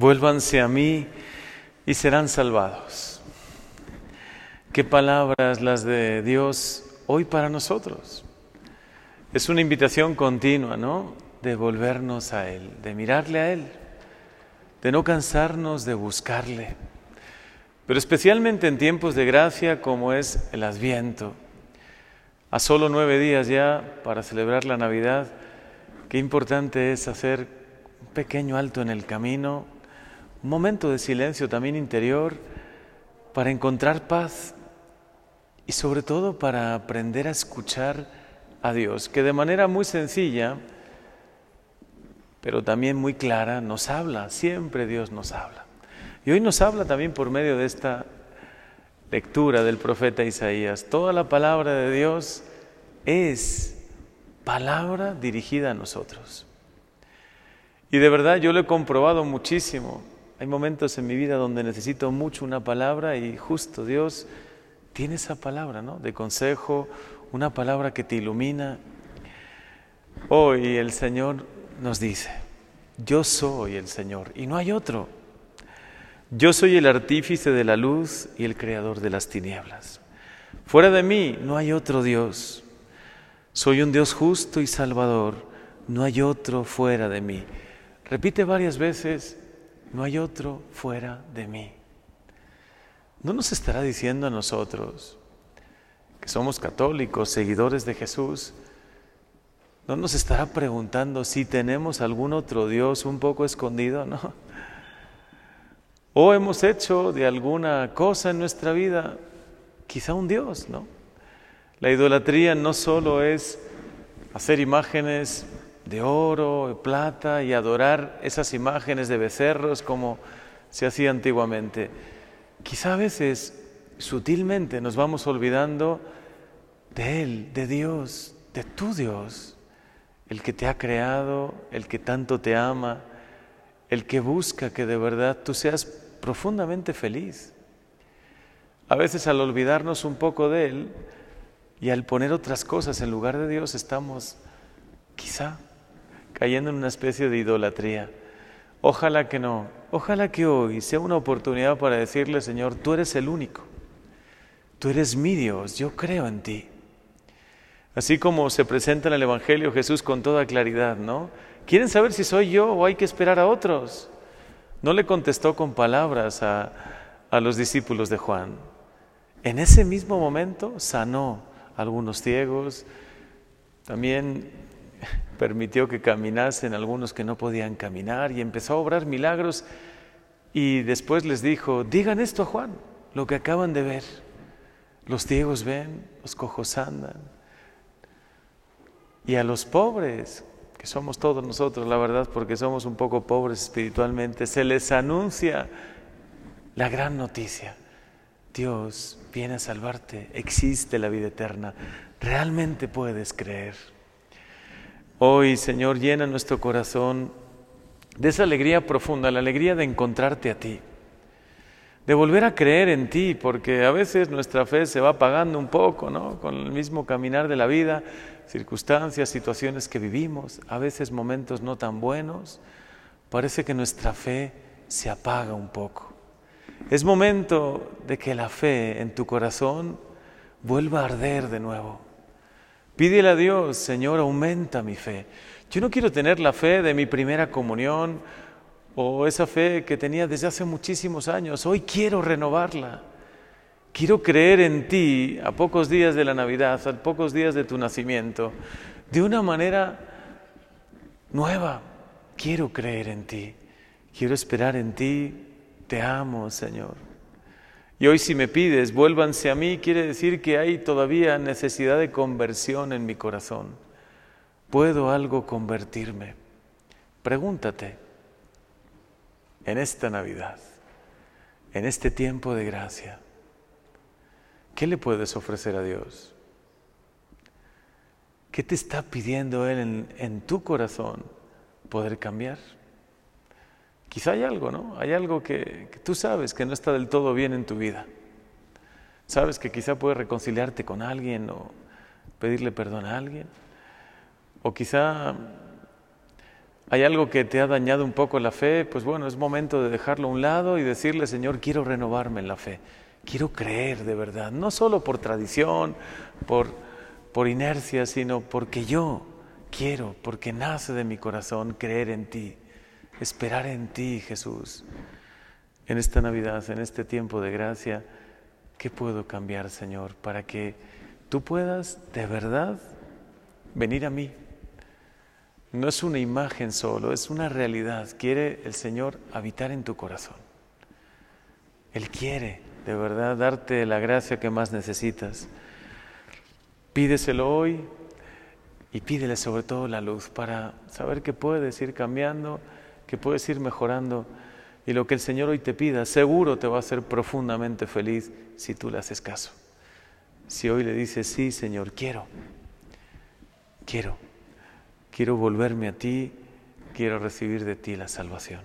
Vuélvanse a mí y serán salvados. Qué palabras las de Dios hoy para nosotros. Es una invitación continua, ¿no? De volvernos a Él, de mirarle a Él, de no cansarnos de buscarle. Pero especialmente en tiempos de gracia como es el Adviento. A solo nueve días ya para celebrar la Navidad, qué importante es hacer un pequeño alto en el camino, un momento de silencio también interior para encontrar paz y sobre todo para aprender a escuchar a Dios, que de manera muy sencilla, pero también muy clara, nos habla, siempre Dios nos habla. Y hoy nos habla también por medio de esta lectura del profeta Isaías. Toda la palabra de Dios es palabra dirigida a nosotros. Y de verdad yo lo he comprobado muchísimo. Hay momentos en mi vida donde necesito mucho una palabra y justo Dios tiene esa palabra, ¿no? De consejo, una palabra que te ilumina. Hoy el Señor nos dice, yo soy el Señor y no hay otro. Yo soy el artífice de la luz y el creador de las tinieblas. Fuera de mí no hay otro Dios. Soy un Dios justo y salvador. No hay otro fuera de mí. Repite varias veces no hay otro fuera de mí. ¿No nos estará diciendo a nosotros que somos católicos, seguidores de Jesús? ¿No nos estará preguntando si tenemos algún otro Dios un poco escondido? No. O hemos hecho de alguna cosa en nuestra vida quizá un Dios, ¿no? La idolatría no solo es hacer imágenes de oro, de plata y adorar esas imágenes de becerros como se hacía antiguamente. Quizá a veces sutilmente nos vamos olvidando de Él, de Dios, de tu Dios, el que te ha creado, el que tanto te ama, el que busca que de verdad tú seas profundamente feliz. A veces al olvidarnos un poco de Él y al poner otras cosas en lugar de Dios estamos quizá cayendo en una especie de idolatría. Ojalá que no, ojalá que hoy sea una oportunidad para decirle, Señor, tú eres el único, tú eres mi Dios, yo creo en ti. Así como se presenta en el Evangelio Jesús con toda claridad, ¿no? ¿Quieren saber si soy yo o hay que esperar a otros? No le contestó con palabras a, a los discípulos de Juan. En ese mismo momento sanó a algunos ciegos, también permitió que caminasen algunos que no podían caminar y empezó a obrar milagros y después les dijo, digan esto a Juan, lo que acaban de ver. Los ciegos ven, los cojos andan. Y a los pobres, que somos todos nosotros, la verdad, porque somos un poco pobres espiritualmente, se les anuncia la gran noticia. Dios viene a salvarte, existe la vida eterna, realmente puedes creer. Hoy, Señor, llena nuestro corazón de esa alegría profunda, la alegría de encontrarte a ti, de volver a creer en ti, porque a veces nuestra fe se va apagando un poco, ¿no? Con el mismo caminar de la vida, circunstancias, situaciones que vivimos, a veces momentos no tan buenos, parece que nuestra fe se apaga un poco. Es momento de que la fe en tu corazón vuelva a arder de nuevo Pídele a Dios, Señor, aumenta mi fe. Yo no quiero tener la fe de mi primera comunión o esa fe que tenía desde hace muchísimos años. Hoy quiero renovarla. Quiero creer en ti a pocos días de la Navidad, a pocos días de tu nacimiento, de una manera nueva. Quiero creer en ti. Quiero esperar en ti. Te amo, Señor. Y hoy si me pides, vuélvanse a mí, quiere decir que hay todavía necesidad de conversión en mi corazón. ¿Puedo algo convertirme? Pregúntate en esta Navidad, en este tiempo de gracia, ¿qué le puedes ofrecer a Dios? ¿Qué te está pidiendo Él en, en tu corazón poder cambiar? Quizá hay algo, ¿no? Hay algo que, tú sabes que no está del todo bien en tu vida. Sabes que quizá puedes reconciliarte con alguien o pedirle perdón a alguien. O quizá hay algo que te ha dañado un poco la fe, pues bueno, es momento de dejarlo a un lado y decirle, Señor, quiero renovarme en la fe, quiero creer de verdad, no solo por tradición, por, por inercia, sino porque yo quiero, porque nace de mi corazón creer en ti, esperar en ti, Jesús. En esta Navidad, en este tiempo de gracia, ¿qué puedo cambiar, Señor, para que tú puedas de verdad venir a mí? No es una imagen solo, es una realidad. Quiere el Señor habitar en tu corazón. Él quiere de verdad darte la gracia que más necesitas. Pídeselo hoy y pídele sobre todo la luz para saber que puedes ir cambiando, que puedes ir mejorando. Y lo que el Señor hoy te pida, seguro te va a hacer profundamente feliz si tú le haces caso. Si hoy le dices, sí, Señor, quiero, quiero quiero volverme a ti, quiero recibir de ti la salvación.